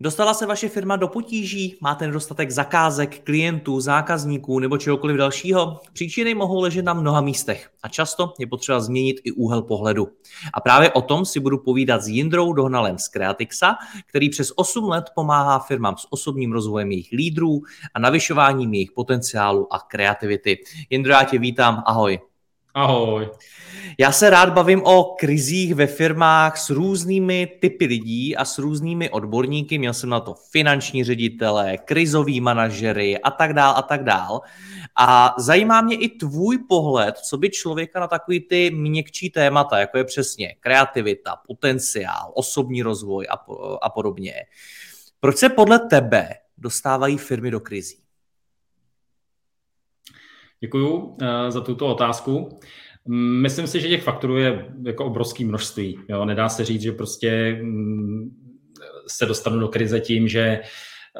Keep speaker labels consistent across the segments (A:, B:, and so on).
A: Dostala se vaše firma do potíží? Máte nedostatek zakázek, klientů, zákazníků nebo čehokoliv dalšího? Příčiny mohou ležet na mnoha místech a často je potřeba změnit i úhel pohledu. A právě o tom si budu povídat s Jindrou Dohnalem z Creatixa, který přes 8 let pomáhá firmám s osobním rozvojem jejich lídrů a navyšováním jejich potenciálu a kreativity. Jindro, já tě vítám, ahoj.
B: Ahoj.
A: Já se rád bavím o krizích ve firmách s různými typy lidí a s různými odborníky. Měl jsem na to finanční ředitele, krizový manažery a tak dál a tak dál. A zajímá mě i tvůj pohled, co by člověka na takový ty měkčí témata, jako je přesně kreativita, potenciál, osobní rozvoj a, a podobně. Proč se podle tebe dostávají firmy do krizí?
B: Děkuju eh, za tuto otázku. Myslím si, že těch faktorů je jako obrovské množství. Jo? Nedá se říct, že prostě mm, se dostanu do krize tím, že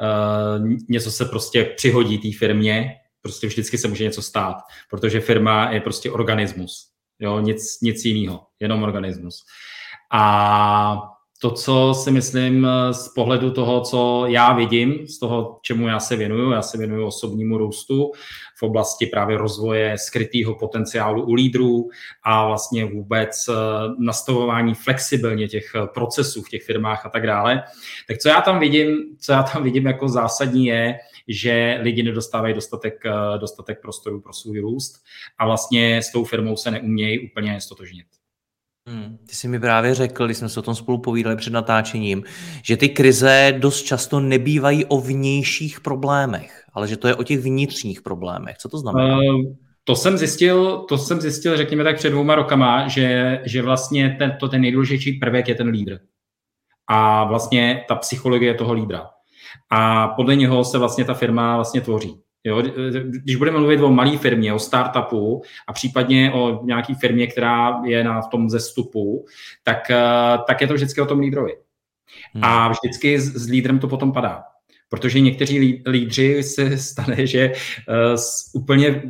B: uh, něco se prostě přihodí té firmě, prostě vždycky se může něco stát, protože firma je prostě organismus. Jo? Nic, nic jiného, jenom organismus. A to, co si myslím eh, z pohledu toho, co já vidím, z toho, čemu já se věnuju, já se věnuju osobnímu růstu v oblasti právě rozvoje skrytého potenciálu u lídrů a vlastně vůbec eh, nastavování flexibilně těch eh, procesů v těch firmách a tak dále. Tak co já tam vidím, co já tam vidím jako zásadní je, že lidi nedostávají dostatek, dostatek prostoru pro svůj růst a vlastně s tou firmou se neumějí úplně stotožnit.
A: Hmm. Ty jsi mi právě řekl, když jsme se o tom spolu povídali před natáčením, že ty krize dost často nebývají o vnějších problémech, ale že to je o těch vnitřních problémech. Co to znamená? Uh,
B: to jsem zjistil, to jsem zjistil, řekněme tak před dvouma rokama, že, že vlastně ten, to ten nejdůležitější prvek je ten lídr. A vlastně ta psychologie toho lídra. A podle něho se vlastně ta firma vlastně tvoří. Jo, když budeme mluvit o malé firmě, o startupu a případně o nějaké firmě, která je na v tom zestupu, tak, eh, tak je to vždycky o tom lídrovi. Hmm. A vždycky s, s lídrem to potom padá. Protože někteří lídři se stane, že uh, úplně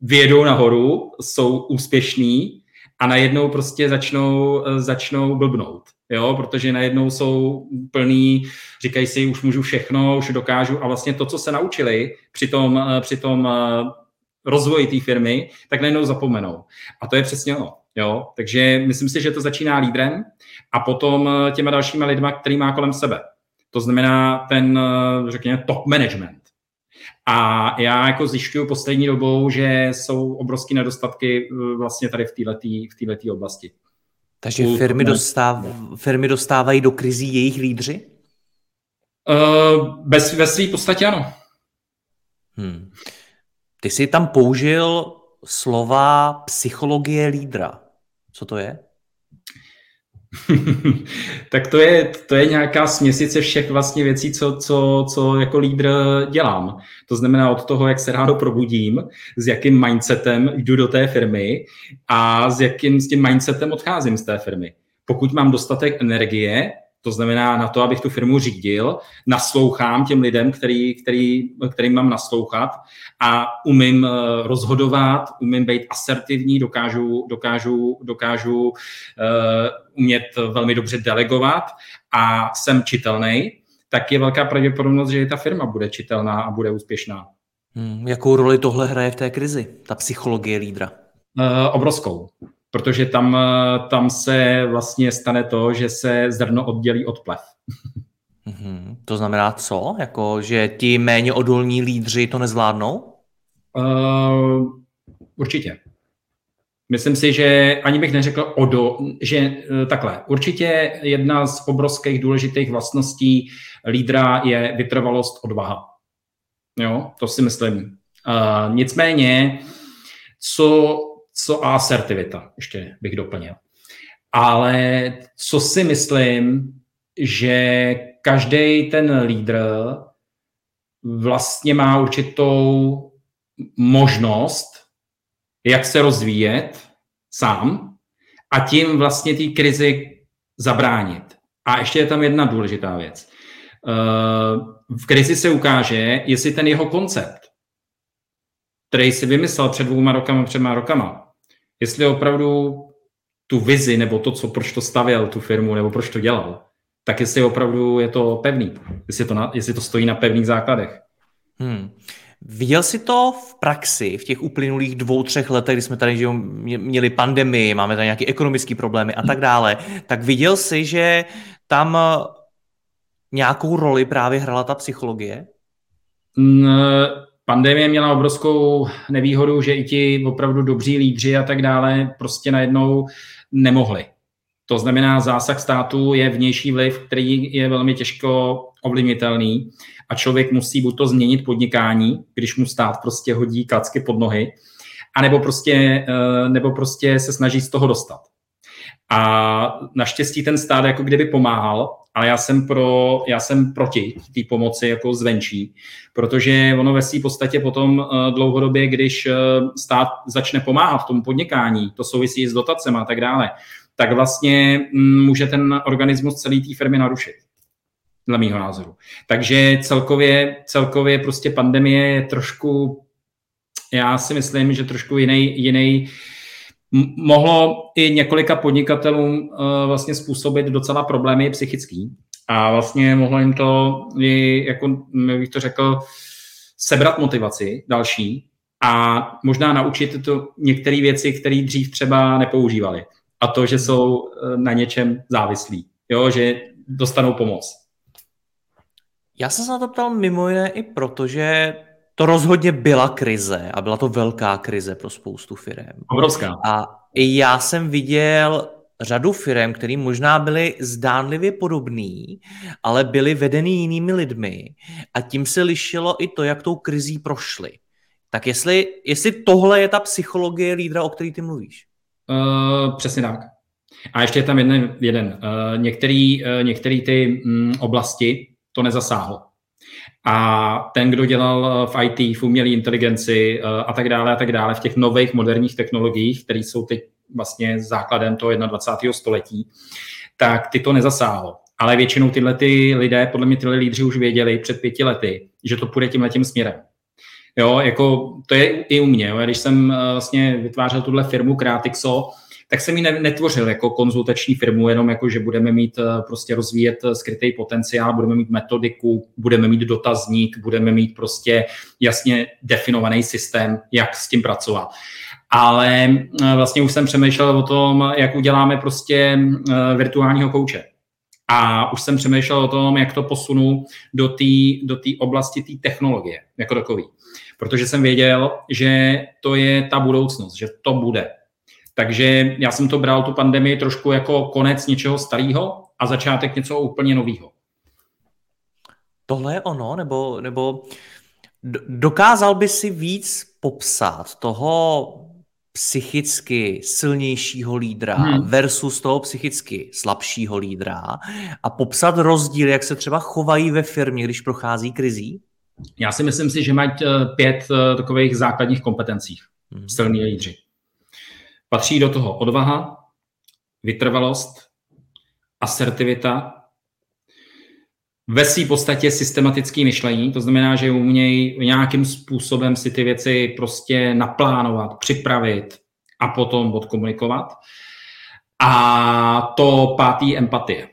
B: vědou nahoru, jsou úspěšní a najednou prostě začnou, uh, začnou blbnout jo, protože najednou jsou plný, říkají si, už můžu všechno, už dokážu a vlastně to, co se naučili při tom, eh, při tom eh, rozvoji té firmy, tak najednou zapomenou. A to je přesně ono. Jo? Takže myslím si, že to začíná lídrem a potom eh, těma dalšíma lidma, který má kolem sebe. To znamená ten, řekněme, top management. A já jako zjišťuju poslední dobou, že jsou obrovské nedostatky vlastně tady v této v oblasti.
A: Takže firmy, dostáv, firmy dostávají do krizí jejich lídři?
B: Uh, bez, ve své podstatě ano.
A: Hmm. Ty jsi tam použil slova psychologie lídra. Co to je?
B: tak to je, to je nějaká směsice všech vlastně věcí, co, co, co jako lídr dělám. To znamená od toho, jak se ráno probudím, s jakým mindsetem jdu do té firmy a s jakým s tím mindsetem odcházím z té firmy. Pokud mám dostatek energie, to znamená na to, abych tu firmu řídil, naslouchám těm lidem, který, který, kterým mám naslouchat a umím eh, rozhodovat, umím být asertivní, dokážu, dokážu, dokážu uh, umět velmi dobře delegovat a jsem čitelný, tak je velká pravděpodobnost, že i ta firma bude čitelná a bude úspěšná.
A: Hmm, jakou roli tohle hraje v té krizi, ta psychologie lídra?
B: Uh, obrovskou protože tam, eh, tam se vlastně stane to, že se zrno oddělí od plev.
A: Mm-hmm. To znamená co? Jako, že ti méně odolní lídři to nezvládnou?
B: Uh, určitě. Myslím si, že ani bych neřekl odo, že eh, takhle. Určitě jedna z obrovských důležitých vlastností lídra je vytrvalost odvaha. Jo, to si myslím. Uh, nicméně, co, co asertivita, ještě bych doplnil. Ale co si myslím, že každý ten lídr vlastně má určitou možnost, jak se rozvíjet sám a tím vlastně té krizi zabránit. A ještě je tam jedna důležitá věc. Eh, v krizi se ukáže, jestli ten jeho koncept, který si vymyslel před dvouma rokama, třema rokama, jestli opravdu tu vizi nebo to, co, proč to stavěl, tu firmu, nebo proč to dělal, tak jestli opravdu je to pevný, jestli to, na, jestli to stojí na pevných základech.
A: Hmm. Viděl jsi to v praxi v těch uplynulých dvou, třech letech, kdy jsme tady že měli pandemii, máme tady nějaké ekonomické problémy a tak dále, tak viděl jsi, že tam nějakou roli právě hrala ta psychologie?
B: Pandemie měla obrovskou nevýhodu, že i ti opravdu dobří lídři a tak dále prostě najednou nemohli. To znamená, zásah státu je vnější vliv, který je velmi těžko ovlivnitelný a člověk musí buď to změnit podnikání, když mu stát prostě hodí klacky pod nohy, anebo prostě, eh, nebo prostě se snaží z toho dostat. A naštěstí ten stát jako kdyby pomáhal, ale já jsem, pro, já jsem proti té pomoci jako zvenčí, protože ono ve své podstatě potom eh, dlouhodobě, když eh, stát začne pomáhat tomu podnikání, to souvisí s dotacemi a tak dále, tak vlastně mm, může ten organismus celé té firmy narušit dle mýho názoru. Takže celkově, celkově prostě pandemie je trošku, já si myslím, že trošku jiný, jiný mohlo i několika podnikatelům uh, vlastně způsobit docela problémy psychický a vlastně mohlo jim to, i, jako bych to řekl, sebrat motivaci další a možná naučit to některé věci, které dřív třeba nepoužívali. A to, že jsou eh, na něčem závislí, jo, že dostanou pomoc.
A: Já jsem se na to ptal mimo jiné i proto, že to rozhodně byla krize a byla to velká krize pro spoustu firm.
B: Obrovská.
A: A já jsem viděl řadu firm, které možná byly zdánlivě podobný, ale byly vedeny jinými lidmi a tím se lišilo i to, jak tou krizí prošly. Tak jestli, jestli tohle je ta psychologie lídra, o který ty mluvíš?
B: Uh, přesně tak. A ještě je tam jeden. jeden. Uh, některý, uh, některý ty um, oblasti to nezasáhlo. A ten, kdo dělal v IT, v umělé inteligenci a tak dále a tak dále, v těch nových moderních technologiích, které jsou teď vlastně základem toho 21. století, tak ty to nezasáhlo. Ale většinou tyhle ty lidé, podle mě tyhle lídři už věděli před pěti lety, že to půjde tímhle tím směrem. Jo, jako to je i u mě. Jo. Když jsem vlastně vytvářel tuhle firmu Creatixo, tak jsem ji netvořil jako konzultační firmu, jenom jako, že budeme mít eh, prostě rozvíjet eh, skrytý potenciál, budeme mít metodiku, budeme mít dotazník, budeme mít prostě jasně definovaný systém, jak s tím pracovat. Ale eh, vlastně už jsem přemýšlel o tom, jak uděláme prostě virtuálního kouče. A už jsem přemýšlel o tom, jak to posunu do té do oblasti té technologie jako takový. Protože jsem věděl, že to je ta budoucnost, že to bude. Takže já jsem to bral tu pandemii trošku jako konec něčeho starého a začátek něco úplně nového.
A: Tohle je ono, nebo, nebo dokázal by si víc popsat toho psychicky silnějšího lídra hmm. versus toho psychicky slabšího lídra a popsat rozdíl, jak se třeba chovají ve firmě, když prochází krizí?
B: Já si myslím si, že mají eh, pět eh, takových základních kompetencí hmm. silní lídři. Patří do toho odvaha, vytrvalost, asertivita, ve své podstatě systematické myšlení, to znamená, že umějí nějakým způsobem si ty věci prostě naplánovat, připravit a potom odkomunikovat. A to pátý empatie.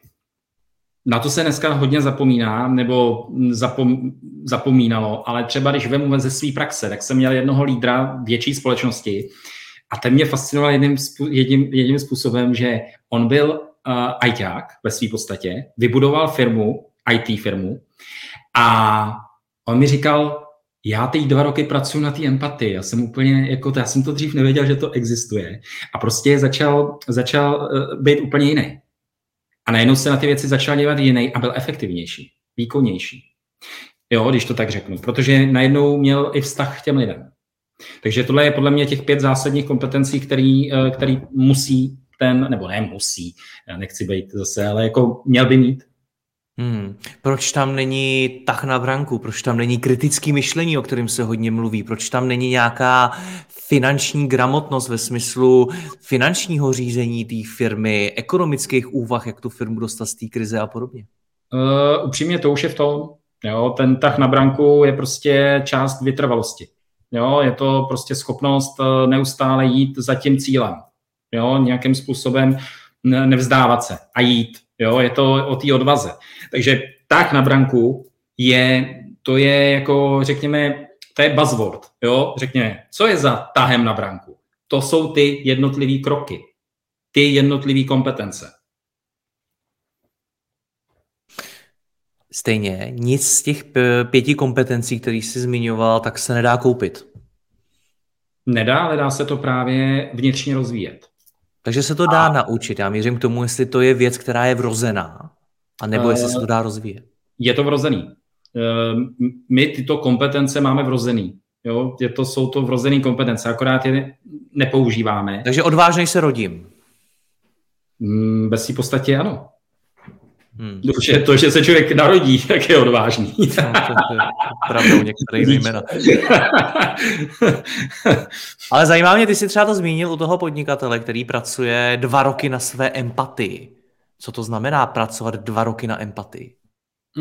B: Na to se dneska hodně zapomíná, nebo zapom, zapomínalo, ale třeba když vemu ze své praxe, tak jsem měl jednoho lídra větší společnosti, a ten mě fascinoval jedním, jedním, jedním způsobem, že on byl uh, ajťák ve své podstatě, vybudoval firmu, IT firmu a on mi říkal, já teď dva roky pracuji na té empatii. Já jsem úplně, jako to, já jsem to dřív nevěděl, že to existuje. A prostě začal, začal uh, být úplně jiný. A najednou se na ty věci začal dělat jiný a byl efektivnější, výkonnější. Jo, když to tak řeknu. Protože najednou měl i vztah k těm lidem. Takže tohle je podle mě těch pět zásadních kompetencí, který, eh, který musí ten, nebo ne musí, já nechci být zase, ale jako měl by mít.
A: Hmm. Proč tam není tah na branku? Proč tam není kritický myšlení, o kterém se hodně mluví? Proč tam není nějaká finanční gramotnost ve smyslu finančního řízení té firmy, ekonomických úvah, jak tu firmu dostat z té krize a podobně?
B: Uh, upřímně to už je v tom. Jo, ten tah na branku je prostě část vytrvalosti. Jo, je to prostě schopnost eh, neustále jít za tím cílem. Jo, nějakým způsobem nevzdávat se a jít. Jo, je to o té odvaze. Takže tak na branku je, to je jako, řekněme, to je buzzword, jo, řekněme, co je za tahem na branku? To jsou ty jednotlivé kroky, ty jednotlivé kompetence.
A: Stejně, nic z těch pěti kompetencí, které jsi zmiňoval, tak se nedá koupit.
B: Nedá, ale dá se to právě vnitřně rozvíjet.
A: Takže se to dá a... naučit. Já mířím k tomu, jestli to je věc, která je vrozená, a nebo jestli se to dá rozvíjet.
B: Je to vrozený. Ehm, my tyto kompetence máme vrozený. Jo? Je to, jsou to vrozené kompetence, akorát je nepoužíváme.
A: Takže odvážnej se rodím.
B: Mm, bez v podstatě ano. Hmm. Že to, že se člověk narodí, tak je odvážný. No, to,
A: to je pravda u některých jména. Ale zajímá mě, ty jsi třeba to zmínil u toho podnikatele, který pracuje dva roky na své empatii. Co to znamená pracovat dva roky na empatii?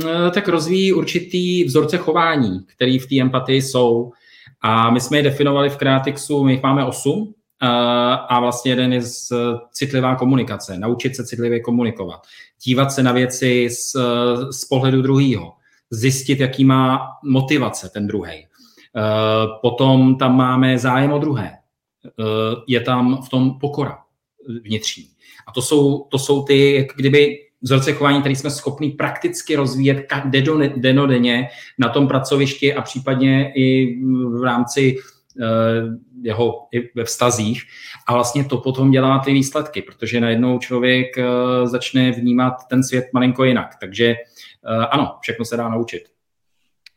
B: Eh, tak rozvíjí určitý vzorce chování, které v té empatii jsou. A my jsme je definovali v Kreatixu, my jich máme osm, a vlastně jeden je z citlivá komunikace, naučit se citlivě komunikovat, dívat se na věci z, z pohledu druhého, zjistit, jaký má motivace ten druhý. Eh, potom tam máme zájem o druhé. Je tam v tom pokora vnitřní. A to jsou, to jsou ty, jak kdyby vzorce chování, které jsme schopni prakticky rozvíjet denodenně na tom pracovišti a případně i v rámci jeho i ve vztazích. A vlastně to potom dělá ty výsledky, protože najednou člověk uh, začne vnímat ten svět malinko jinak. Takže uh, ano, všechno se dá naučit.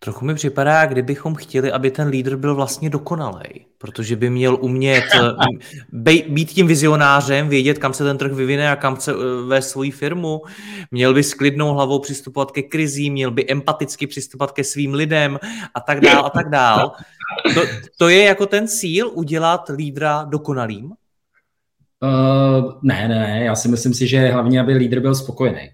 A: Trochu mi připadá, kdybychom chtěli, aby ten lídr byl vlastně dokonalej, protože by měl umět eh, být tím vizionářem, vědět, kam se ten trh vyvine a kam chce eh, vést svoji firmu, měl by s klidnou hlavou přistupovat ke krizím, měl by empaticky přistupovat ke svým lidem a tak dál a tak dál. To, to je jako ten cíl udělat lídra dokonalým?
B: Uh, ne, ne, já si myslím si, že hlavně, aby lídr byl spokojený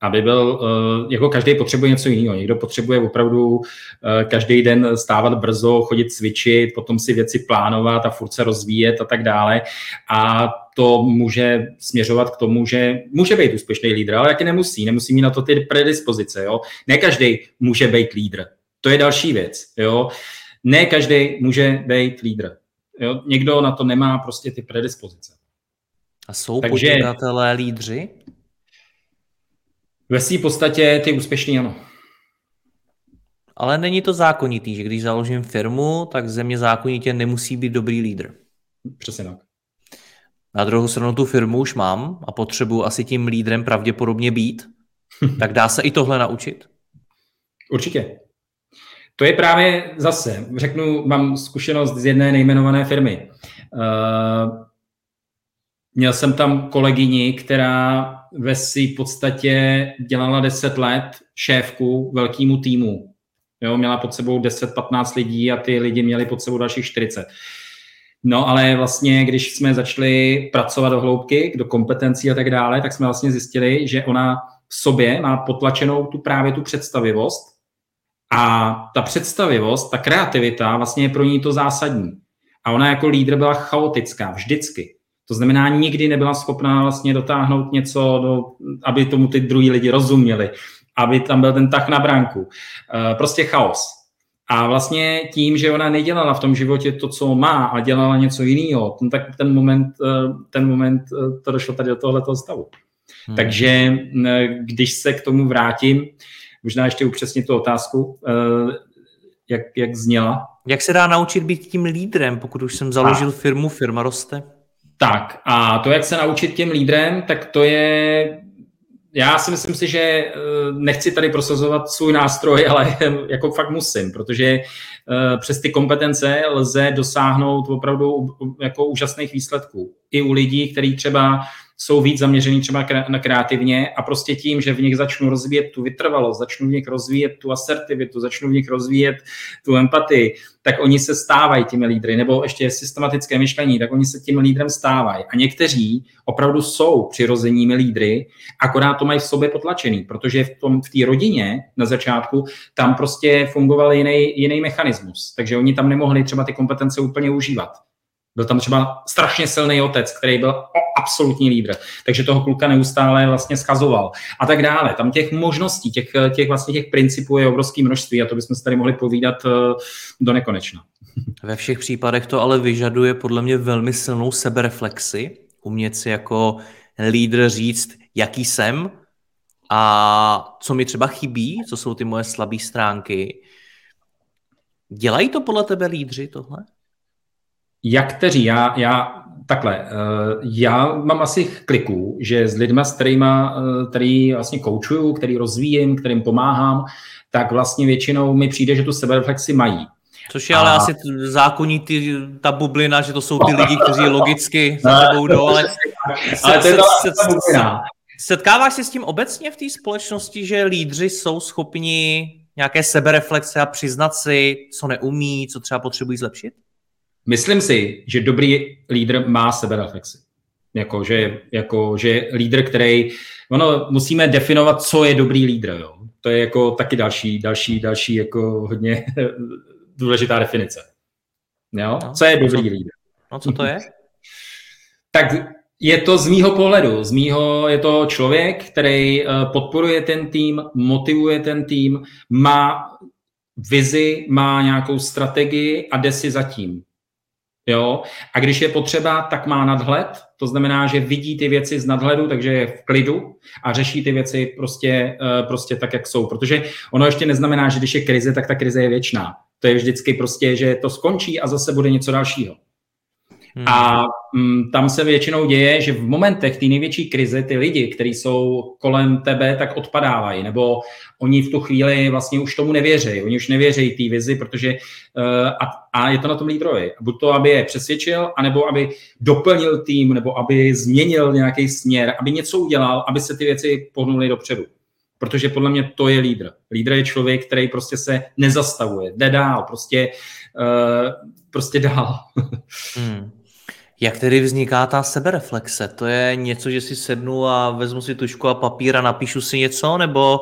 B: aby byl, eh, jako každý potřebuje něco jiného. Někdo potřebuje opravdu eh, každý den stávat brzo, chodit cvičit, potom si věci plánovat a furt se rozvíjet a tak dále. A to může směřovat k tomu, že může být úspěšný lídr, ale taky nemusí. Nemusí mít na to ty predispozice. Jo? Ne každý může být lídr. To je další věc. Jo? Ne každý může být lídr. Jo? Někdo na to nemá prostě ty predispozice.
A: A jsou Takže, podnikatelé lídři?
B: Ve své podstatě ty úspěšný ano.
A: Ale není to zákonitý, že když založím firmu, tak země zákonitě nemusí být dobrý lídr.
B: Přesně tak.
A: Na druhou stranu tu firmu už mám a potřebuji asi tím lídrem pravděpodobně být. tak dá se i tohle naučit?
B: Určitě. To je právě zase, řeknu, mám zkušenost z jedné nejmenované firmy. Uh, měl jsem tam kolegyni, která ve své podstatě dělala 10 let šéfku velkému týmu. Jo, měla pod sebou 10-15 lidí a ty lidi měli pod sebou dalších 40. No ale vlastně, když jsme začali pracovat do hloubky, do kompetencí a tak dále, tak jsme vlastně zjistili, že ona v sobě má potlačenou tu právě tu představivost a ta představivost, ta kreativita vlastně je pro ní to zásadní. A ona jako lídr byla chaotická vždycky. To znamená, nikdy nebyla schopná vlastně dotáhnout něco, do, aby tomu ty druhý lidi rozuměli, aby tam byl ten tah na branku. Eh, prostě chaos. A vlastně tím, že ona nedělala v tom životě to, co má, a dělala něco jiného, ten, tak ten moment, eh, ten moment eh, to došlo tady do tohoto stavu. Hmm. Takže když se k tomu vrátím, možná ještě upřesnit tu otázku, jak, jak zněla.
A: Jak se dá naučit být tím lídrem, pokud už jsem založil a. firmu, firma roste?
B: Tak a to, jak se naučit těm lídrem, tak to je já si myslím si, že eh, nechci tady prosazovat svůj nástroj, ale jako fakt musím, protože eh, přes ty kompetence lze dosáhnout opravdu jako úžasných výsledků. I u lidí, kteří třeba jsou víc zaměřený třeba na kreativně a prostě tím, že v nich začnu rozvíjet tu vytrvalost, začnu v nich rozvíjet tu asertivitu, začnu v nich rozvíjet tu empatii, tak oni se stávají těmi lídry, nebo ještě systematické myšlení, tak oni se tím lídrem stávají. A někteří opravdu jsou přirozenými lídry, akorát to mají v sobě potlačený, protože v tom v té rodině na začátku tam prostě fungoval jiný, jiný mechanismus. Takže oni tam nemohli třeba ty kompetence úplně užívat. Byl tam třeba strašně silný otec, který byl absolutní lídr, takže toho kluka neustále vlastně schazoval a tak dále. Tam těch možností, těch, těch vlastně těch principů je obrovské množství a to bychom se tady mohli povídat eh, do nekonečna.
A: Ve všech případech to ale vyžaduje podle mě velmi silnou sebereflexi, umět si jako lídr říct, jaký jsem a co mi třeba chybí, co jsou ty moje slabé stránky. Dělají to podle tebe lídři tohle?
B: Jak kteří? Já, já takhle, eh, já mám asi kliků, že s lidma, s kterýma, eh, který vlastně koučuju, který rozvíjím, kterým pomáhám, tak vlastně většinou mi přijde, že tu sebereflexi mají.
A: Což je a... ale asi zákonní ty, ta bublina, že to jsou ty lidi, kteří logicky za tebou jdou, ale, ale to je se, se, setkáváš se s tím obecně v té společnosti, že lídři jsou schopni nějaké sebereflexe a přiznat si, co neumí, co třeba potřebují zlepšit?
B: Myslím si, že dobrý lídr má sebereflexi. Jako, že, jako, že lídr, který, ono, musíme definovat, co je dobrý lídr, jo. To je jako taky další, další, další jako hodně důležitá definice. Jo? No, co je dobrý co, lídr?
A: No co to je?
B: tak je to z mýho pohledu, z mýho je to člověk, který eh, podporuje ten tým, motivuje ten tým, má vizi, má nějakou strategii a jde si zatím. Jo? A když je potřeba, tak má nadhled, to znamená, že vidí ty věci z nadhledu, takže je v klidu a řeší ty věci prostě, eh, prostě tak, jak jsou. Protože ono ještě neznamená, že když je krize, tak ta krize je věčná. To je vždycky prostě, že to skončí a zase bude něco dalšího. Hmm. A mm, tam se většinou děje, že v momentech té největší krize ty lidi, kteří jsou kolem tebe, tak odpadávají, nebo oni v tu chvíli vlastně už tomu nevěří. Oni už nevěří té vizi, protože uh, a, a je to na tom lídrovi. Buď to, aby je přesvědčil, anebo aby doplnil tým, nebo aby změnil nějaký směr, aby něco udělal, aby se ty věci pohnuly dopředu. Protože podle mě to je lídr. Lídr je člověk, který prostě se nezastavuje, jde dál, prostě, uh, prostě dál.
A: hmm. Jak tedy vzniká ta sebereflexe? To je něco, že si sednu a vezmu si tušku a papír a napíšu si něco, nebo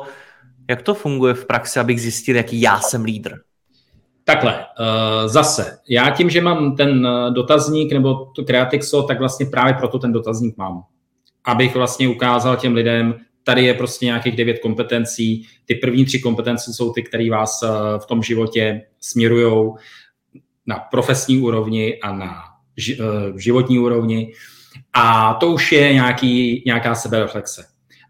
A: jak to funguje v praxi, abych zjistil, jaký já jsem lídr?
B: Takhle, uh, zase, já tím, že mám ten eh, dotazník nebo tu Creatixo, tak vlastně právě proto ten dotazník mám. Abych vlastně ukázal těm lidem, tady je prostě nějakých devět kompetencí. Ty první tři kompetence jsou ty, které vás uh, v tom životě směrují na profesní úrovni a na životní úrovni. A to už je nějaký, nějaká sebereflexe.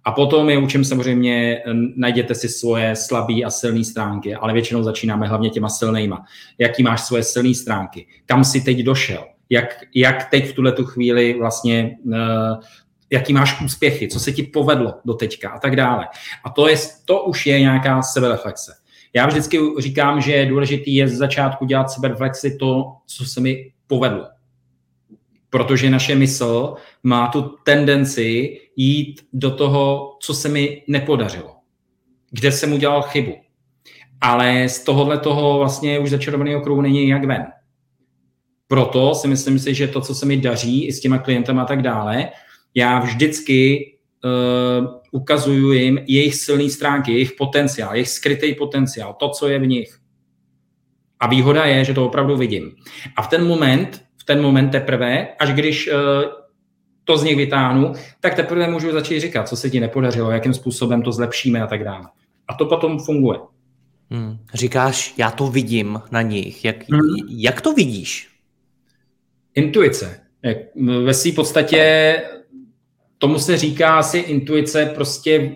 B: A potom je učím samozřejmě, najděte si svoje slabé a silné stránky, ale většinou začínáme hlavně těma silnýma. Jaký máš svoje silné stránky? Kam jsi teď došel? Jak, jak teď v tuhle tu chvíli vlastně, uh, jaký máš úspěchy? Co se ti povedlo do teďka a tak dále. A to, je, to už je nějaká sebereflexe. Já vždycky říkám, že důležitý je z začátku dělat sebereflexy to, co se mi povedlo protože naše mysl má tu tendenci jít do toho, co se mi nepodařilo, kde jsem udělal chybu. Ale z tohohle toho vlastně už začarovaného kruhu není jak ven. Proto si myslím si, že to, co se mi daří i s těma klientama a tak dále, já vždycky uh, ukazuju jim jejich silné stránky, jejich potenciál, jejich skrytý potenciál, to, co je v nich. A výhoda je, že to opravdu vidím. A v ten moment ten moment teprve, až když uh, to z nich vytáhnu, tak teprve můžu začít říkat, co se ti nepodařilo, jakým způsobem to zlepšíme a tak dále. A to potom funguje.
A: Hmm. Říkáš, já to vidím na nich. Jak, hmm. jak to vidíš?
B: Intuice. Ve své podstatě tomu se říká asi intuice, prostě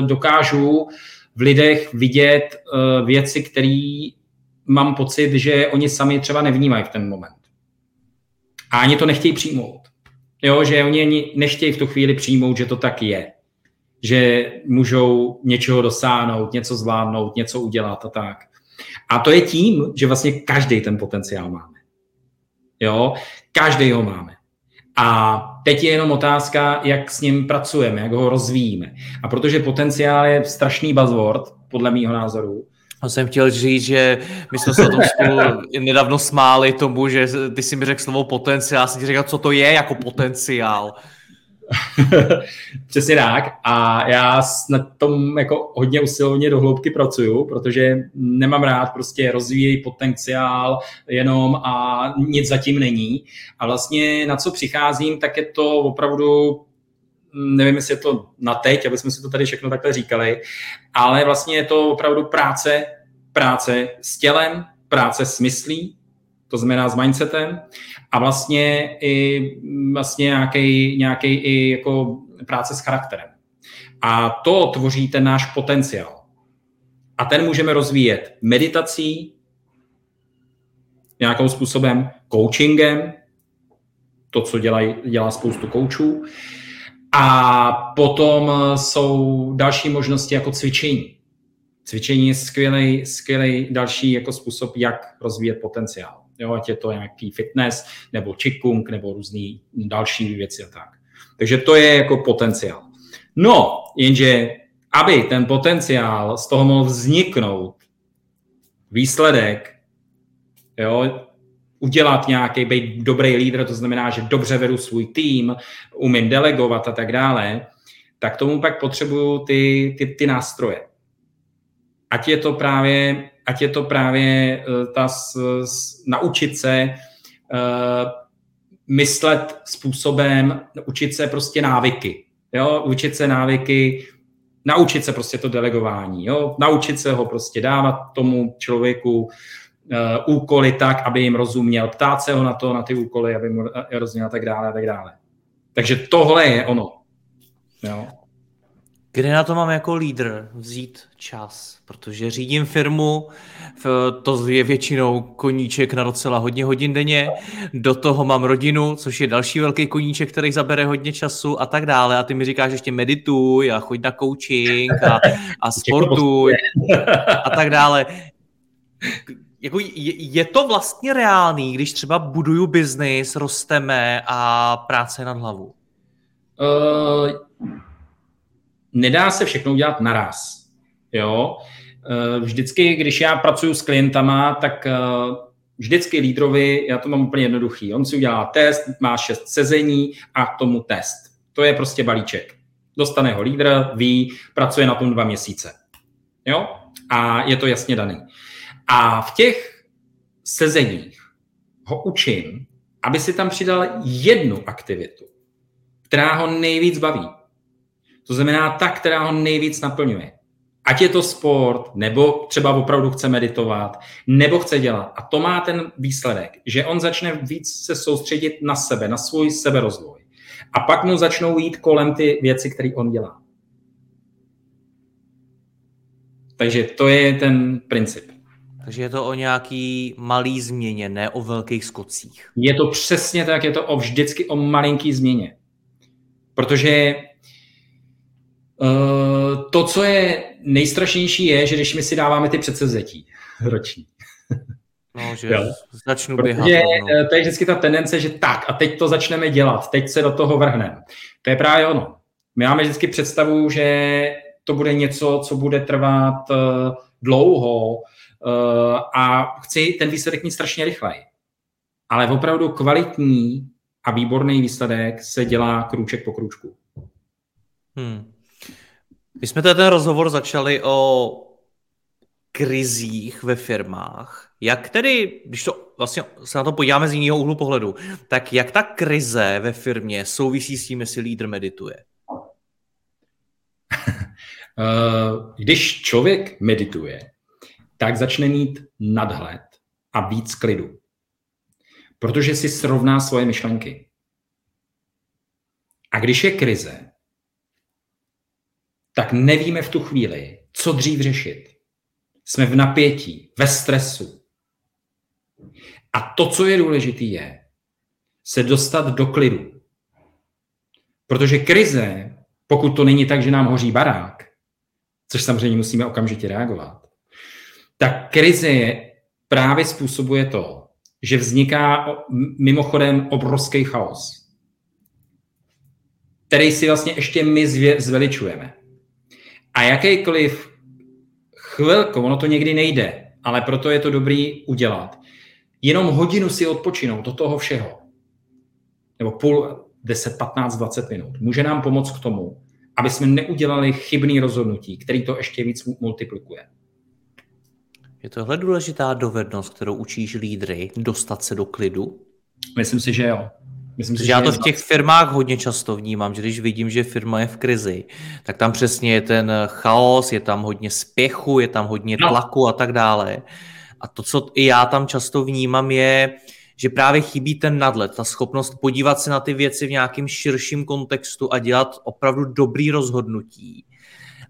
B: dokážu v lidech vidět věci, které mám pocit, že oni sami třeba nevnímají v ten moment. A ani to nechtějí přijmout. Jo, že oni ani nechtějí v tu chvíli přijmout, že to tak je. Že můžou něčeho dosáhnout, něco zvládnout, něco udělat a tak. A to je tím, že vlastně každý ten potenciál máme. Jo, každý ho máme. A teď je jenom otázka, jak s ním pracujeme, jak ho rozvíjíme. A protože potenciál je strašný buzzword, podle mýho názoru,
A: já jsem chtěl říct, že my jsme se o tom spolu nedávno smáli tomu, že ty si mi řekl slovo potenciál, jsem ti řekl, co to je jako potenciál.
B: Přesně tak. A já na tom jako hodně usilovně do hloubky pracuju, protože nemám rád prostě rozvíjet potenciál jenom a nic zatím není. A vlastně na co přicházím, tak je to opravdu nevím, jestli je to na teď, aby jsme si to tady všechno takhle říkali, ale vlastně je to opravdu práce, práce s tělem, práce s myslí, to znamená s mindsetem a vlastně i vlastně nějaký, nějaký i jako práce s charakterem. A to tvoří ten náš potenciál. A ten můžeme rozvíjet meditací, nějakým způsobem coachingem, to, co dělají, dělá spoustu koučů. A potom jsou další možnosti jako cvičení. Cvičení je skvělý, skvělý další jako způsob, jak rozvíjet potenciál jo, ať je to nějaký fitness, nebo čikung, nebo různý další věci a tak. Takže to je jako potenciál. No, jenže aby ten potenciál z toho mohl vzniknout výsledek, jo, udělat nějaký, být dobrý lídr, to znamená, že dobře vedu svůj tým, umím delegovat a tak dále, tak tomu pak potřebuju ty, ty, ty nástroje. Ať je to právě ať je to právě eh, ta s, s, naučit se uh, myslet způsobem, učit se prostě návyky. Jo? Učit se návyky, naučit se prostě to delegování. Jo? Naučit se ho prostě dávat tomu člověku úkoly tak, aby jim rozuměl, ptát se ho na to, na ty úkoly, aby mu rozuměl a tak dále a tak dále. Takže tohle je ono. Jo?
A: Kde na to mám jako lídr vzít čas? Protože řídím firmu, to je většinou koníček na docela hodně hodin denně, do toho mám rodinu, což je další velký koníček, který zabere hodně času a tak dále. A ty mi říkáš ještě medituj a choď na coaching a, a sportuj a tak dále. Jako je, je to vlastně reálný, když třeba buduju biznis, rosteme a práce nad hlavu? Uh,
B: nedá se všechno udělat naraz. Jo? Eh, vždycky, když já pracuji s klientama, tak eh, vždycky lídrovi, já to mám úplně jednoduchý, on si udělá test, má šest sezení a k tomu test. To je prostě balíček. Dostane ho lídr, ví, pracuje na tom dva měsíce. Jo? A je to jasně daný. A v těch sezeních ho učím, aby si tam přidal jednu aktivitu, která ho nejvíc baví. To znamená ta, která ho nejvíc naplňuje. Ať je to sport, nebo třeba opravdu chce meditovat, nebo chce dělat. A to má ten výsledek, že on začne víc se soustředit na sebe, na svůj seberozvoj. A pak mu začnou jít kolem ty věci, které on dělá. Takže to je ten princip.
A: Takže je to o nějaký malý změně, ne o velkých skocích.
B: Je to přesně tak, je to o vždycky o malinký změně. Protože Uh, to, co je nejstrašnější, je, že když my si dáváme ty předsevzetí roční.
A: No, že jo? začnu Protože běhat.
B: No. To je vždycky ta tendence, že tak a teď to začneme dělat, teď se do toho vrhneme. To je právě ono. My máme vždycky představu, že to bude něco, co bude trvat uh, dlouho uh, a chci ten výsledek mít strašně rychleji. Ale opravdu kvalitní a výborný výsledek se dělá krůček po krůčku.
A: Hmm. My jsme ten rozhovor začali o krizích ve firmách. Jak tedy, když to vlastně se na to podíváme z jiného úhlu pohledu, tak jak ta krize ve firmě souvisí s tím, jestli lídr medituje?
B: Eh, když člověk medituje, tak začne mít nadhled a víc klidu. Protože si srovná svoje myšlenky. A když je krize, tak nevíme v tu chvíli, co dřív řešit. Jsme v napětí, ve stresu. A to, co je důležité, je se dostat do klidu. Protože krize, pokud to není tak, že nám hoří barák, což samozřejmě musíme okamžitě reagovat, tak krize právě způsobuje to, že vzniká mimochodem obrovský chaos, který si vlastně ještě my zveličujeme. A jakýkoliv chvilku, ono to někdy nejde, ale proto je to dobrý udělat. Jenom hodinu si odpočinout do toho všeho. Nebo půl, 10, 15, 20 minut. Může nám pomoct k tomu, aby jsme neudělali chybný rozhodnutí, který to ještě víc multiplikuje.
A: Je tohle důležitá dovednost, kterou učíš lídry, dostat se do klidu?
B: Myslím si, že jo. Myslím
A: si, že já to v těch firmách hodně často vnímám, že když vidím, že firma je v krizi, tak tam přesně je ten chaos, je tam hodně spěchu, je tam hodně no. tlaku a tak dále. A to, co i já tam často vnímám, je, že právě chybí ten nadlet, ta schopnost podívat se na ty věci v nějakém širším kontextu a dělat opravdu dobrý rozhodnutí.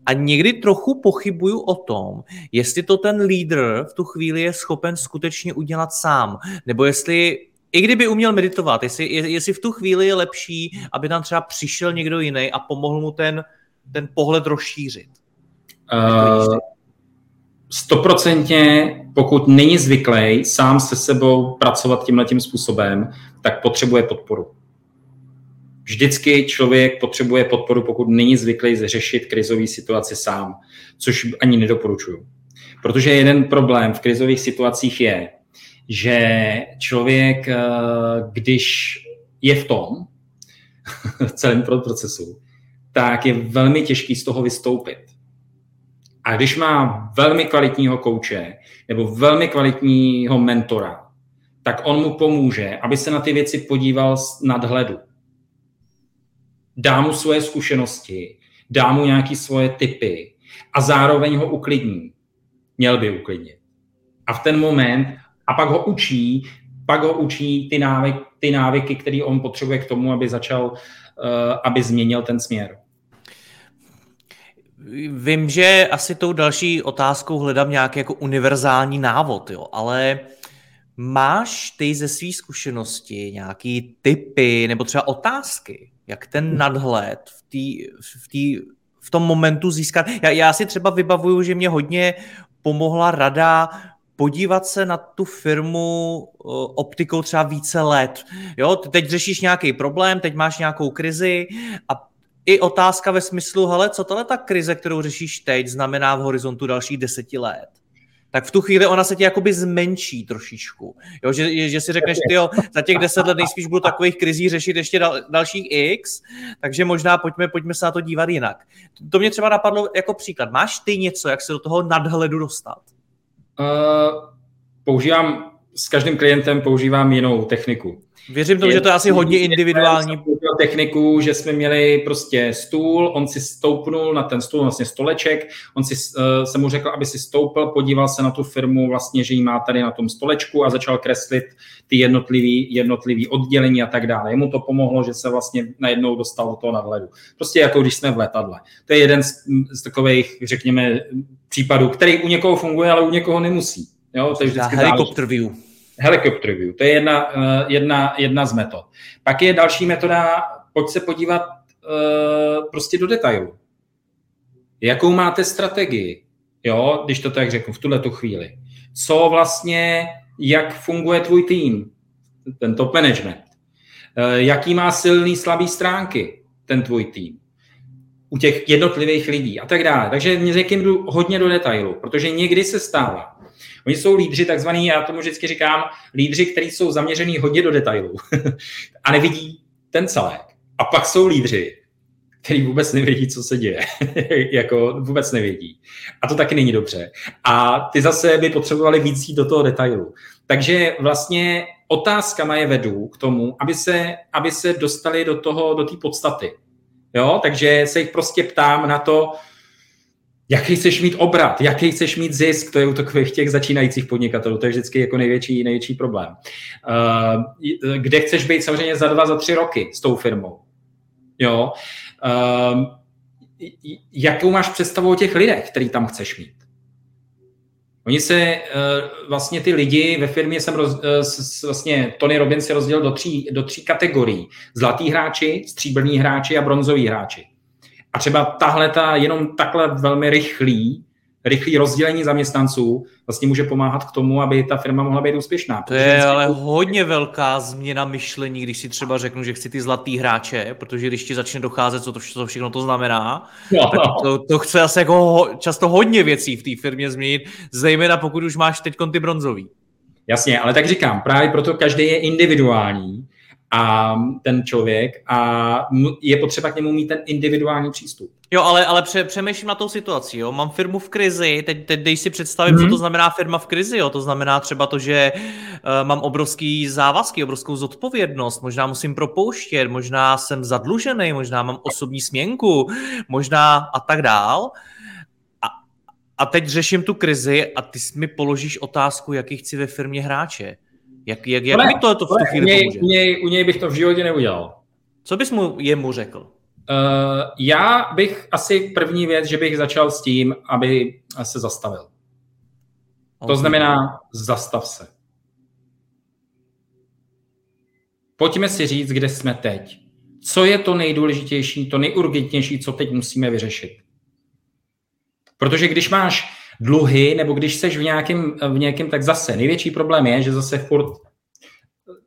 A: A někdy trochu pochybuju o tom, jestli to ten lídr v tu chvíli je schopen skutečně udělat sám, nebo jestli i kdyby uměl meditovat, jestli, jestli v tu chvíli je lepší, aby tam třeba přišel někdo jiný a pomohl mu ten, ten pohled rozšířit. Uh,
B: stoprocentně, pokud není zvyklý sám se sebou pracovat tímhle tím způsobem, tak potřebuje podporu. Vždycky člověk potřebuje podporu, pokud není zvyklý řešit krizové situaci sám, což ani nedoporučuju. Protože jeden problém v krizových situacích je, že člověk, eh, když je v tom, v celém procesu, tak je velmi těžký z toho vystoupit. A když má velmi kvalitního kouče nebo velmi kvalitního mentora, tak on mu pomůže, aby se na ty věci podíval z nadhledu. Dá mu svoje zkušenosti, dá mu nějaké svoje typy a zároveň ho uklidní. Měl by uklidnit. A v ten moment, a pak ho učí, pak ho učí ty, návyk, ty návyky, které on potřebuje k tomu, aby začal, uh, aby změnil ten směr.
A: Vím, že asi tou další otázkou hledám nějaký jako univerzální návod, jo, ale máš ty ze své zkušenosti nějaký typy nebo třeba otázky, jak ten nadhled v, tý, v, tý, v tom momentu získat? Já, já si třeba vybavuju, že mě hodně pomohla rada podívat se na tu firmu optikou třeba více let. Jo, teď řešíš nějaký problém, teď máš nějakou krizi a i otázka ve smyslu, hele, co tahle ta krize, kterou řešíš teď, znamená v horizontu dalších deseti let? Tak v tu chvíli ona se ti jakoby zmenší trošičku. Jo, že, že si řekneš, ty jo, za těch deset let nejspíš budu takových krizí řešit ještě dal, dalších x, takže možná pojďme, pojďme se na to dívat jinak. To mě třeba napadlo jako příklad. Máš ty něco, jak se do toho nadhledu dostat?
B: Uh, používám, s každým klientem používám jinou techniku.
A: Věřím tomu, že to je asi hodně individuální.
B: Techniku, že jsme měli prostě stůl, on si stoupnul na ten stůl, vlastně stoleček, on si, uh, se mu řekl, aby si stoupil, podíval se na tu firmu, vlastně, že ji má tady na tom stolečku a začal kreslit ty jednotlivý, jednotlivý oddělení a tak dále. Jemu to pomohlo, že se vlastně najednou dostal do toho nadhledu. Prostě jako když jsme v letadle. To je jeden z, z takových, řekněme, případů, který u někoho funguje, ale u někoho nemusí. Jo,
A: to je vždycky helikopter view.
B: Helicopter view, to je jedna, eh, jedna, jedna z metod. Pak je další metoda, pojď se podívat uh, prostě do detailu. Jakou máte strategii, jo, když to tak řeknu, v tuhle tu chvíli. Co vlastně, jak funguje tvůj tým, ten top management. Uh, jaký má silný, slabý stránky ten tvůj tým u těch jednotlivých lidí a tak dále. Takže někým jdu hodně do detailu, protože někdy se stává, Oni jsou lídři, takzvaný, já tomu vždycky říkám, lídři, kteří jsou zaměřený hodně do detailů a nevidí ten celek. A pak jsou lídři, který vůbec nevědí, co se děje. jako vůbec nevědí. A to taky není dobře. A ty zase by potřebovali víc do toho detailu. Takže vlastně otázkama je vedu k tomu, aby se, aby se dostali do toho, do té podstaty. Jo? Takže se jich prostě ptám na to, jaký chceš mít obrat, jaký chceš mít zisk, to je u takových těch začínajících podnikatelů, to je vždycky jako největší, největší problém. Uh, kde chceš být samozřejmě za dva, za tři roky s tou firmou? Jo. Uh, jakou máš představu o těch lidech, který tam chceš mít? Oni se vlastně ty lidi ve firmě jsem roz, vlastně Tony Robbins se rozdělil do tří, do tří kategorií. Zlatý hráči, stříbrní hráči a bronzoví hráči. A třeba tahle ta jenom takhle velmi rychlý rychlé rozdělení zaměstnanců vlastně může pomáhat k tomu, aby ta firma mohla být úspěšná.
A: To je ale hodně velká změna myšlení, když si třeba řeknu, že chci ty zlatý hráče, protože když ti začne docházet, co to, co všechno to znamená, no, tak no. To, to chce asi jako často hodně věcí v té firmě změnit, zejména pokud už máš teď ty bronzový.
B: Jasně, ale tak říkám, právě proto každý je individuální a ten člověk a je potřeba k němu mít ten individuální přístup.
A: Jo, ale, ale pře, přemýšlím na tou situaci, jo. Mám firmu v krizi, teď, teď dej si představit, mm-hmm. co mhm. to znamená firma v krizi, jo. To znamená třeba to, že uh, mám obrovský závazky, obrovskou zodpovědnost, možná musím propouštět, možná jsem zadlužený, možná mám osobní směnku, možná a tak dál. A, a teď řeším tu krizi a ty mi položíš otázku, jaký chci ve firmě hráče. Jak, jak, jak mi to, to v tu chvíli
B: u něj, pomůže? U něj, u něj bych to v životě neudělal.
A: Co bys mu jemu řekl? Uh,
B: já bych asi první věc, že bych začal s tím, aby se zastavil. Okay. To znamená, zastav se. Pojďme si říct, kde jsme teď. Co je to nejdůležitější, to nejurgentnější, co teď musíme vyřešit. Protože když máš dluhy, nebo když seš v nějakém, v nějakém, tak zase největší problém je, že zase furt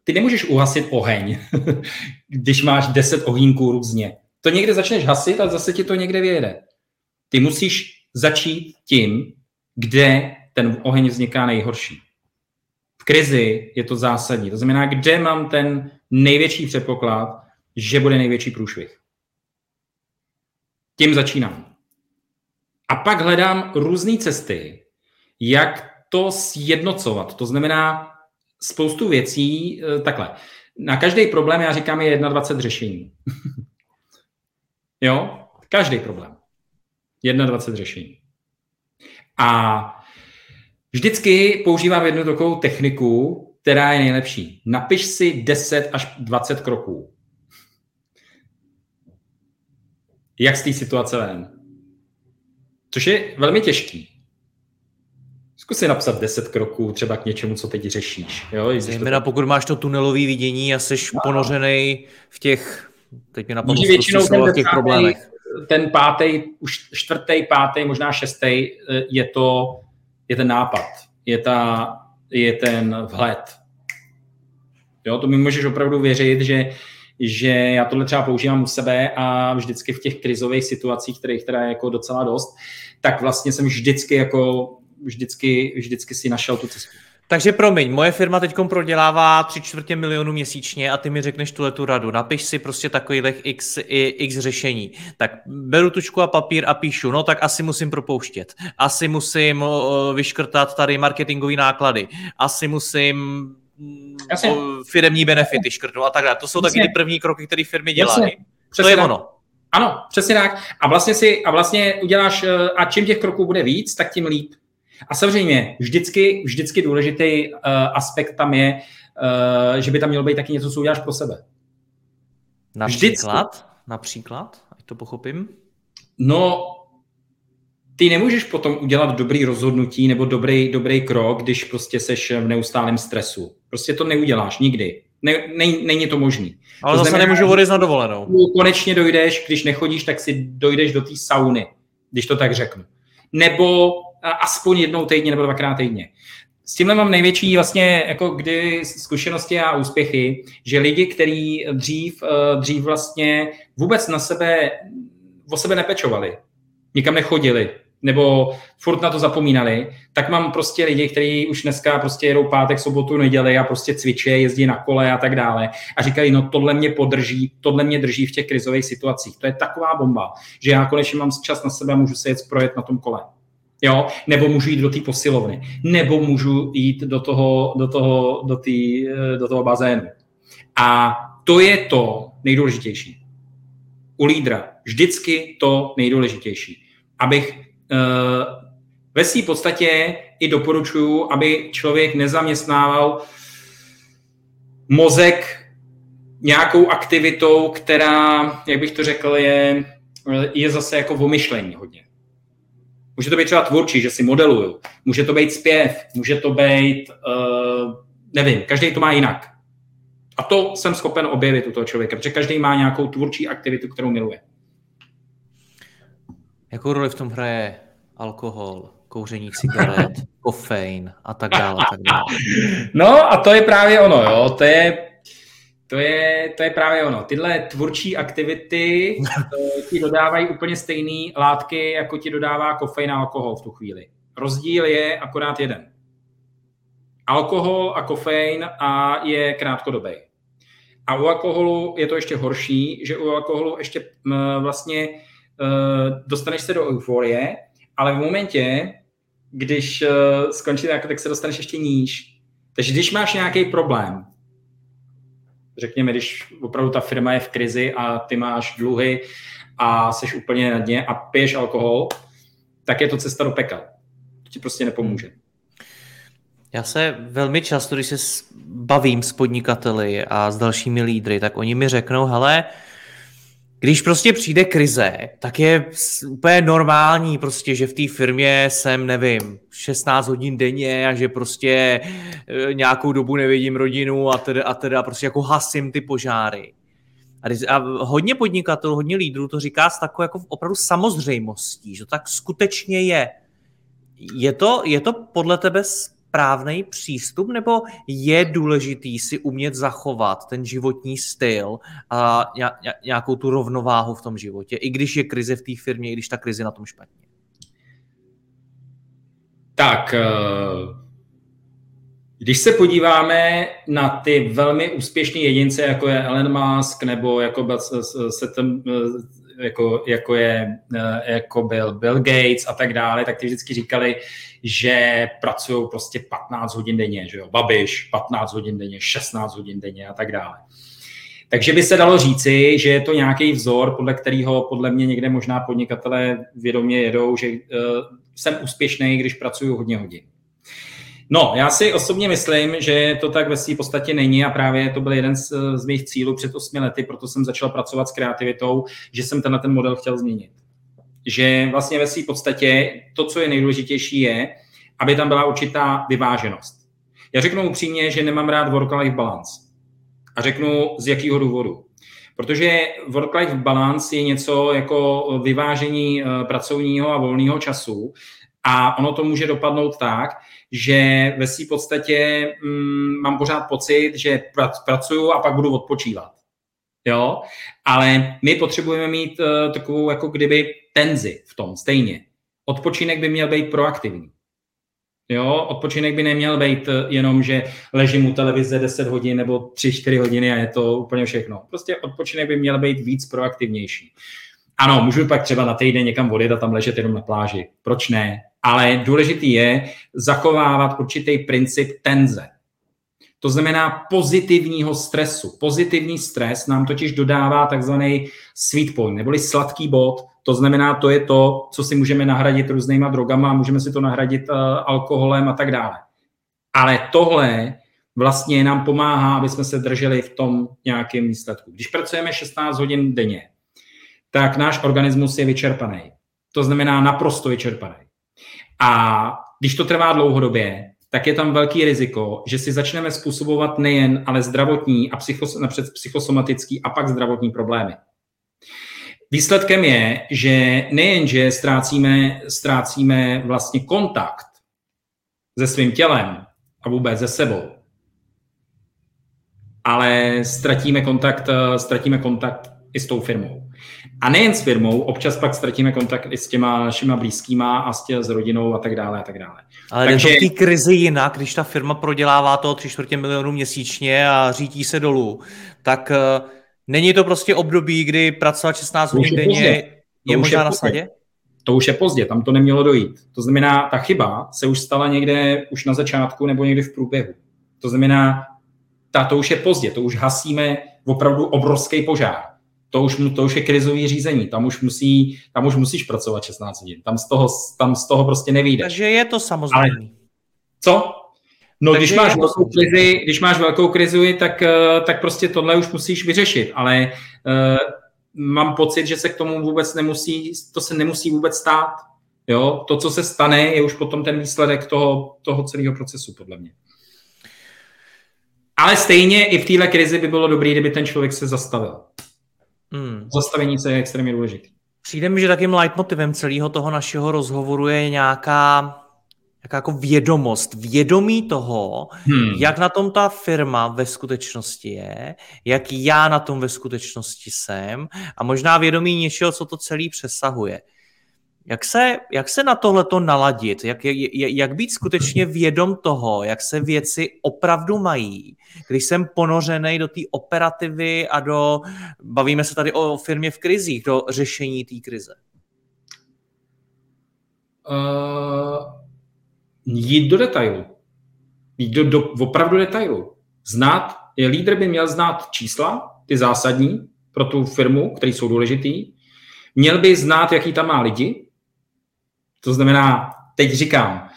B: ty nemůžeš uhasit oheň, když máš 10 ohýnků různě. To někde začneš hasit a zase ti to někde vyjede. Ty musíš začít tím, kde ten oheň vzniká nejhorší. V krizi je to zásadní. To znamená, kde mám ten největší předpoklad, že bude největší průšvih. Tím začínám. A pak hledám různé cesty, jak to sjednocovat. To znamená spoustu věcí, eh, takhle. Na každý problém, já říkám, je 21 řešení. jo? Každý problém. 21 řešení. A vždycky používám jednu takovou techniku, která je nejlepší. Napiš si 10 až 20 kroků. Jak z té situace ven? Což je velmi těžký. Zkus si napsat 10 kroků třeba k něčemu, co teď řešíš. Jo?
A: Zejména to... pokud máš to tunelové vidění a jsi no. ponořený v těch, teď mi napadlo
B: většinou ten těch problémech. Ten pátý, už čtvrtý, pátý, možná šestý eh, je to, je ten nápad, je, ta, je ten vhled. Jo, to mi můžeš opravdu věřit, že že já tohle třeba používám u sebe a vždycky v těch krizových situacích, kterých teda je jako docela dost, tak vlastně jsem vždycky jako vždycky, vždycky si našel tu cestu.
A: Takže promiň, moje firma teď prodělává tři čtvrtě milionu měsíčně a ty mi řekneš tuhle tu radu. Napiš si prostě takových x, x řešení. Tak beru tučku a papír a píšu, no tak asi musím propouštět. Asi musím vyškrtat tady marketingové náklady. Asi musím Jasně. firemní benefity škrtnout a tak dále. To jsou Jasně. taky ty první kroky, které firmy dělají. To je ono.
B: Ano, přesně tak. A vlastně si, a vlastně uděláš, eh, a čím těch kroků bude víc, tak tím líp. A samozřejmě vždycky, vždycky důležitý uh, aspekt tam je, uh, že by tam mělo být taky něco, co uděláš pro sebe.
A: Například? Vždycky. Například? Ať to pochopím.
B: No, ty nemůžeš potom udělat dobrý rozhodnutí nebo dobrý, dobrý krok, když prostě seš v neustálém stresu. Prostě to neuděláš nikdy. Ne, ne, není to možný.
A: Ale to zase znamená, nemůžu odejít na dovolenou.
B: Konečně dojdeš, když nechodíš, tak si dojdeš do té sauny, když to tak řeknu. Nebo aspoň jednou týdně nebo dvakrát týdně. S tímhle mám největší vlastně jako kdy zkušenosti a úspěchy, že lidi, kteří dřív, eh, dřív vlastně vůbec na sebe, o sebe nepečovali, nikam nechodili, nebo furt na to zapomínali, tak mám prostě lidi, kteří už dneska prostě jedou pátek, sobotu, neděli a prostě cvičí, jezdí na kole a tak dále a říkají, no tohle mě podrží, tohle mě drží v těch krizových situacích. To je taková bomba, že já konečně mám čas na sebe můžu se jet projet na tom kole. Jo? Nebo můžu jít do té posilovny, nebo můžu jít do toho, do toho, do tý, do toho bazénu. A to je to nejdůležitější. U lídra vždycky to nejdůležitější. Abych Eh, ve své podstatě i doporučuju, aby člověk nezaměstnával mozek nějakou aktivitou, která, jak bych to řekl, je, je zase jako vymyšlení hodně. Může to být třeba tvůrčí, že si modeluju. Může to být zpěv, může to být, uh, nevím, každý to má jinak. A to jsem schopen objevit u toho člověka, protože každý má nějakou tvůrčí aktivitu, kterou miluje.
A: Jakou roli v tom hraje alkohol, kouření cigaret, kofein a tak dále, a tak dále?
B: No a to je právě ono, jo. To je, to je, to je právě ono. Tyhle tvůrčí aktivity ti dodávají úplně stejné látky, jako ti dodává kofein a alkohol v tu chvíli. Rozdíl je akorát jeden. Alkohol a kofein a je krátkodobý. A u alkoholu je to ještě horší, že u alkoholu ještě vlastně dostaneš se do euforie, ale v momentě, když uh, skončí tak, tak se dostaneš ještě níž. Takže když máš nějaký problém, řekněme, když opravdu ta firma je v krizi a ty máš dluhy a jsi úplně na dně a piješ alkohol, tak je to cesta do pekel. To ti prostě nepomůže.
A: Já se velmi často, když se bavím s podnikateli a s dalšími lídry, tak oni mi řeknou, hele, když prostě přijde krize, tak je úplně normální prostě, že v té firmě jsem, nevím, 16 hodin denně a že prostě e, nějakou dobu nevidím rodinu a teda, a teda prostě jako hasím ty požáry. A, a hodně podnikatelů, hodně lídrů to říká s takovou jako opravdu samozřejmostí, že to tak skutečně je. Je to, je to podle tebe správný přístup, nebo je důležitý si umět zachovat ten životní styl a nějakou tu rovnováhu v tom životě, i když je krize v té firmě, i když ta krize na tom špatně?
B: Tak, eh, když se podíváme na ty velmi úspěšné jedince, jako je Elon Musk nebo jako, se ten, jako, jako, je, eh, jako byl Bill Gates a tak dále, tak ty vždycky říkali, že pracují prostě 15 hodin denně, že jo, Babiš 15 hodin denně, 16 hodin denně a tak dále. Takže by se dalo říci, že je to nějaký vzor, podle kterého podle mě někde možná podnikatelé vědomě jedou, že uh, jsem úspěšný, když pracuju hodně hodin. No, já si osobně myslím, že to tak ve své podstatě není a právě to byl jeden z, z mých cílů před osmi lety, proto jsem začal pracovat s kreativitou, že jsem tenhle ten model chtěl změnit. Že vlastně ve své podstatě to, co je nejdůležitější, je, aby tam byla určitá vyváženost. Já řeknu upřímně, že nemám rád work-life balance. A řeknu z jakého důvodu. Protože work-life balance je něco jako vyvážení eh, pracovního a volného času a ono to může dopadnout tak, že ve své podstatě mm, mám pořád pocit, že pracuju a pak budu odpočívat. Jo? Ale my potřebujeme mít uh, takovou jako kdyby tenzi v tom stejně. Odpočinek by měl být proaktivní. Jo, odpočinek by neměl být eh, jenom, že ležím u televize 10 hodin nebo 3-4 hodiny a je to úplně všechno. Prostě odpočinek by měl být víc proaktivnější. Ano, můžu pak třeba na týden někam odjet a tam ležet jenom na pláži. Proč ne? Ale důležitý je zachovávat určitý princip tenze. To znamená pozitivního stresu. Pozitivní stres nám totiž dodává takzvaný sweet point, neboli sladký bod. To znamená, to je to, co si můžeme nahradit různýma drogama, můžeme si to nahradit uh, alkoholem a tak dále. Ale tohle vlastně nám pomáhá, aby jsme se drželi v tom nějakém výsledku. Když pracujeme 16 hodin denně, tak náš organismus je vyčerpaný. To znamená naprosto vyčerpaný. A když to trvá dlouhodobě, tak je tam velký riziko, že si začneme způsobovat nejen ale zdravotní a psychos, psychosomatický a pak zdravotní problémy. Výsledkem je, že nejen, že ztrácíme, ztrácíme vlastně kontakt se svým tělem a vůbec se sebou, ale ztratíme kontakt, ztratíme kontakt i s tou firmou. A nejen s firmou, občas pak ztratíme kontakt i s těma našima blízkýma a s, tě, s rodinou a tak dále a tak dále.
A: Ale Takže... je to v té krizi jinak, když ta firma prodělává to tři čtvrtě milionů měsíčně a řítí se dolů, tak uh, není to prostě období, kdy pracovat 16 hodin denně je, je možná na sadě?
B: To už je pozdě, tam to nemělo dojít. To znamená, ta chyba se už stala někde už na začátku nebo někdy v průběhu. To znamená, ta, to už je pozdě, to už hasíme opravdu obrovský požár to už, to už je krizový řízení, tam už, musí, tam už musíš pracovat 16 hodin, tam z toho, tam z toho prostě nevíde.
A: Takže je to samozřejmě.
B: co? No, když máš, velkou krizi, když máš velkou krizi, tak, eh, tak prostě tohle už musíš vyřešit, ale uh, mám pocit, že se k tomu vůbec nemusí, to se nemusí vůbec stát. Jo, to, co se stane, je už potom ten výsledek toho, toho celého procesu, podle mě. Ale stejně i v téhle krizi by bylo dobré, kdyby ten člověk se zastavil. Hmm. Zastavení se je extrémně důležité.
A: Přijde mi, že takým leitmotivem celého toho našeho rozhovoru je nějaká, nějaká jako vědomost, vědomí toho, hmm. jak na tom ta firma ve skutečnosti je, jak já na tom ve skutečnosti jsem a možná vědomí něčeho, co to celý přesahuje. Jak se, jak se na tohle to naladit? Jak, jak, jak být skutečně vědom toho, jak se věci opravdu mají, když jsem ponořený do té operativy a do, bavíme se tady o firmě v krizích, do řešení té krize?
B: Uh, jít do detailu. Jít do, do opravdu detailu. Znát, je lídr by měl znát čísla, ty zásadní pro tu firmu, které jsou důležitý. Měl by znát, jaký tam má lidi, to znamená, teď říkám,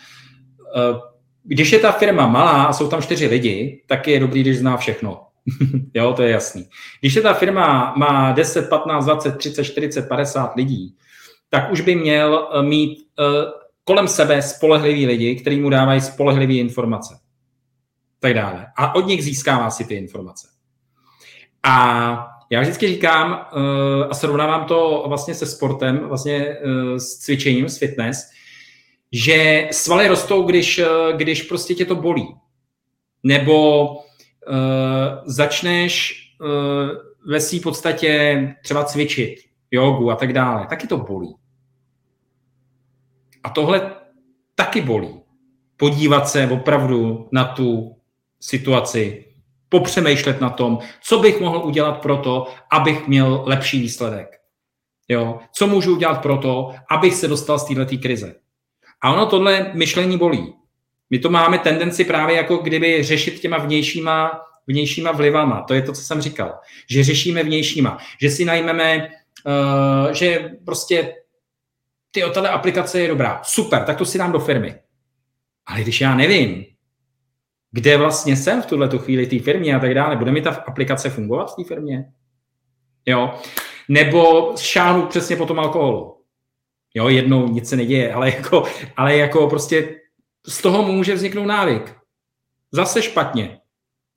B: eh, když je ta firma malá a jsou tam čtyři lidi, tak je dobrý, když zná všechno. jo, to je jasný. Když je ta firma má 10, 15, 20, 30, 40, 50 lidí, tak už by měl eh, mít uh, kolem sebe spolehlivý lidi, kteří mu dávají spolehlivé informace. Tak dále. A od nich získává si ty informace. A já vždycky říkám uh, a srovnávám to vlastně se sportem, vlastně uh, s cvičením, s fitness, že svaly rostou, když, uh, když prostě tě to bolí. Nebo uh, začneš uh, ve své podstatě třeba cvičit, jogu a tak dále, taky to bolí. A tohle taky bolí. Podívat se opravdu na tu situaci, popřemýšlet na tom, co bych mohl udělat pro to, abych měl lepší výsledek. Jo? Co můžu udělat pro to, abych se dostal z této krize. A ono tohle myšlení bolí. My to máme tendenci právě jako kdyby řešit těma vnějšíma, vnějšíma vlivama. To je to, co jsem říkal. Že řešíme vnějšíma. Že si najmeme, uh, že prostě ty tato aplikace je dobrá. Super, tak to si dám do firmy. Ale když já nevím, kde vlastně jsem v tuhle chvíli té firmě a tak dále. Bude mi ta aplikace fungovat v té firmě? Jo. Nebo šáhnu přesně po tom alkoholu. Jo, jednou nic se neděje, ale jako, ale jako prostě z toho může vzniknout návyk. Zase špatně.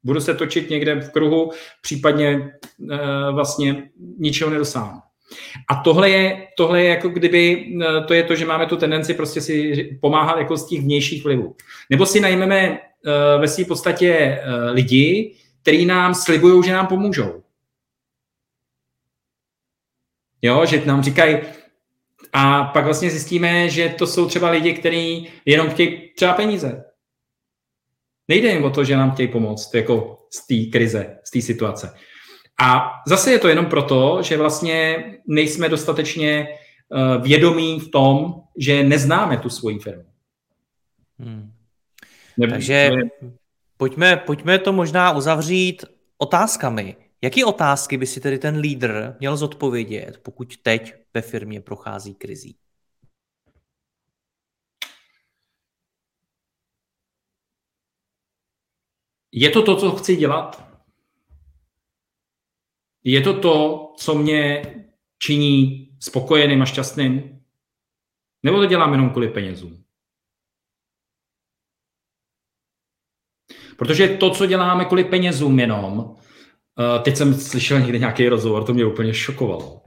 B: Budu se točit někde v kruhu, případně e, vlastně ničeho nedosáhnu. A tohle je, tohle je jako kdyby, eh, to je to, že máme tu tendenci prostě si pomáhat jako z těch vnějších vlivů. Nebo si najmeme ve své podstatě eh, lidi, kteří nám slibují, že nám pomůžou. Jo, že nám říkají, a pak vlastně zjistíme, že to jsou třeba lidi, kteří jenom chtějí třeba peníze. Nejde jim o to, že nám chtějí pomoct jako z té krize, z té situace. A zase je to jenom proto, že vlastně nejsme dostatečně uh, vědomí v tom, že neznáme tu svoji firmu. Hmm.
A: Nebo, Takže pojďme, pojďme to možná uzavřít otázkami. Jaký otázky by si tedy ten lídr měl zodpovědět, pokud teď ve firmě prochází krizí?
B: Je to to, co chci dělat? Je to to, co mě činí spokojeným a šťastným? Nebo to dělám jenom kvůli penězům? Protože to, co děláme kvůli penězům jenom, eh, teď jsem slyšel někde nějaký rozhovor, to mě úplně šokovalo,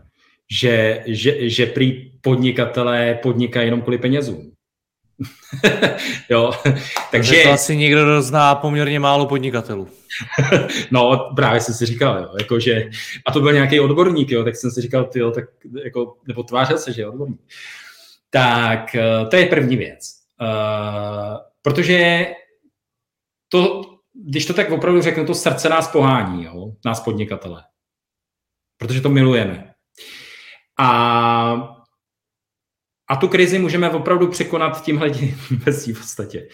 B: že, že, že prý podnikatelé podnikají jenom kvůli penězům. jo,
A: takže... To asi někdo zná poměrně málo podnikatelů.
B: no, právě jsem si říkal, jo, jako že, a to byl nějaký odborník, jo, tak jsem si říkal, tyjo, tak jako, nebo tvářil se, že je odborník. Tak eh, to je první věc. Uh, protože to, když to tak opravdu řeknu, to srdce nás pohání, jo? nás podnikatele. Protože to milujeme. A, a tu krizi můžeme opravdu překonat tímhle ve v podstatě.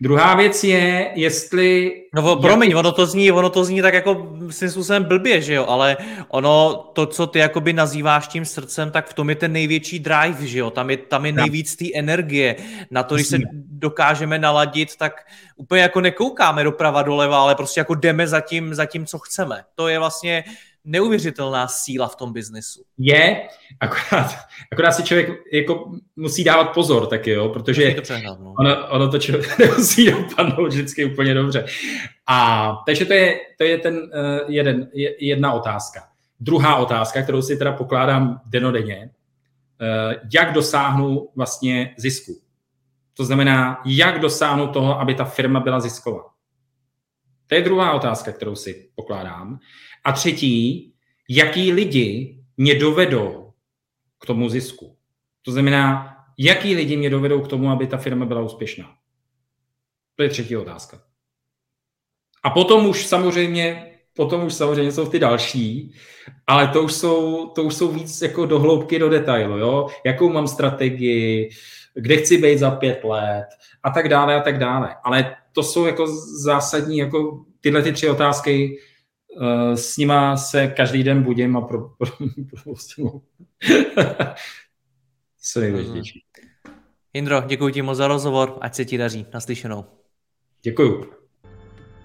B: Druhá věc je, jestli...
A: No promiň, ono to zní, ono to zní tak jako svým způsobem blbě, že jo, ale ono, to, co ty jakoby nazýváš tím srdcem, tak v tom je ten největší drive, že jo, tam je, tam je nejvíc té energie. Na to, když se dokážeme naladit, tak úplně jako nekoukáme doprava doleva, ale prostě jako jdeme za tím, za tím co chceme. To je vlastně neuvěřitelná síla v tom biznesu.
B: Je, akorát, akorát si člověk jako musí dávat pozor taky, jo, protože
A: to přehnat, no.
B: ono, ono to člověk nemusí dopadnout vždycky úplně dobře. A takže to je, to je ten uh, jeden, jedna otázka. Druhá otázka, kterou si teda pokládám denodenně, uh, jak dosáhnu vlastně zisku. To znamená, jak dosáhnu toho, aby ta firma byla zisková. To je druhá otázka, kterou si pokládám. A třetí, jaký lidi mě dovedou k tomu zisku. To znamená, jaký lidi mě dovedou k tomu, aby ta firma byla úspěšná. To je třetí otázka. A potom už samozřejmě, potom už samozřejmě jsou ty další, ale to už jsou, to už jsou víc jako do hloubky, do detailu, jo? Jakou mám strategii, kde chci být za pět let a tak dále a tak dále. Ale to jsou jako zásadní, jako tyhle ty tři otázky, uh, s nima se každý den budím a pro, pro, pro, pro co nejdůležitější.
A: Indro, děkuji ti moc za rozhovor, ať se ti daří. Naslyšenou.
B: Děkuji.